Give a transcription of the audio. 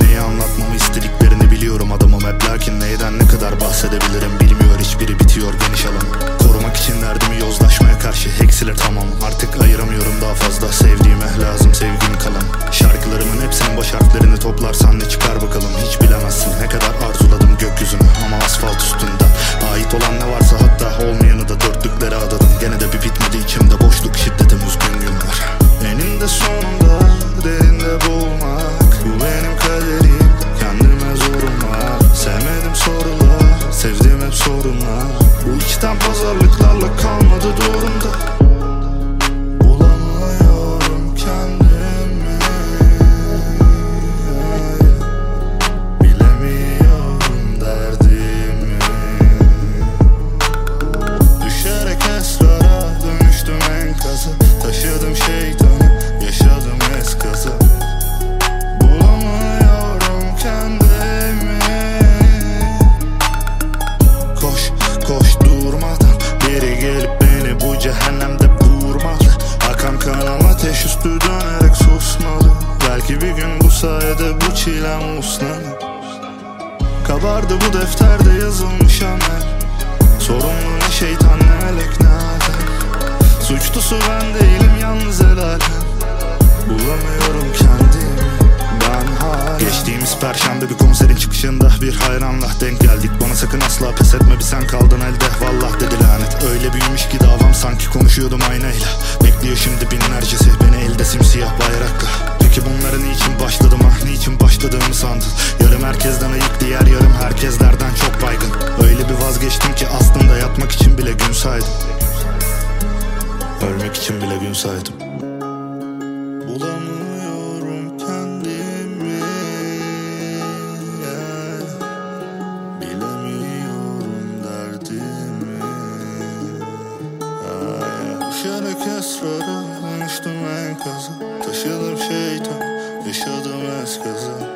neyi anlatmamı istediklerini biliyorum. Adamım hep Lakin neyden ne kadar bahsedebilirim bilmiyor. Hiçbiri bitiyor geniş alan. Korumak için derdimi yozlaşmaya karşı heksiler tamam. Artık ayıramıyorum daha fazla sevdiğime lazım sevgim kalan. Şarkılarımın hepsinin baş harflerini toplarsan ne çıkar bakalım? Hiç bilemezsin ne kadar arzuladım gökyüzünü. Ama asfalt üstünde. Ait olan ne varsa hatta olmayanı da dörtlüklere adadım. Gene de bir bitmedi içimde boşluk şiddetim üzgün günler. Eninde son sorunlar Bu içten pazarlıklarla kalmadı doğrumda çilem uslanır Kabardı bu defterde yazılmış amel Sorumlu ne şeytan ne melek ne adem Suçlusu ben değilim yalnız el alem. Bulamıyorum kendimi ben hala. Geçtiğimiz perşembe bir konserin çıkışında bir hayranla denk geldik. Bana sakın asla pes etme bir sen kaldın elde Vallah dedi lanet. Öyle büyümüş ki davam sanki konuşuyordum aynayla. Bekliyor şimdi binlercesi saydım Bulamıyorum kendimi. Bilemiyorum derdimi. Ay, Düşerek esrara dönüştüm enkaza Taşıdım şeytan yaşadım eskaza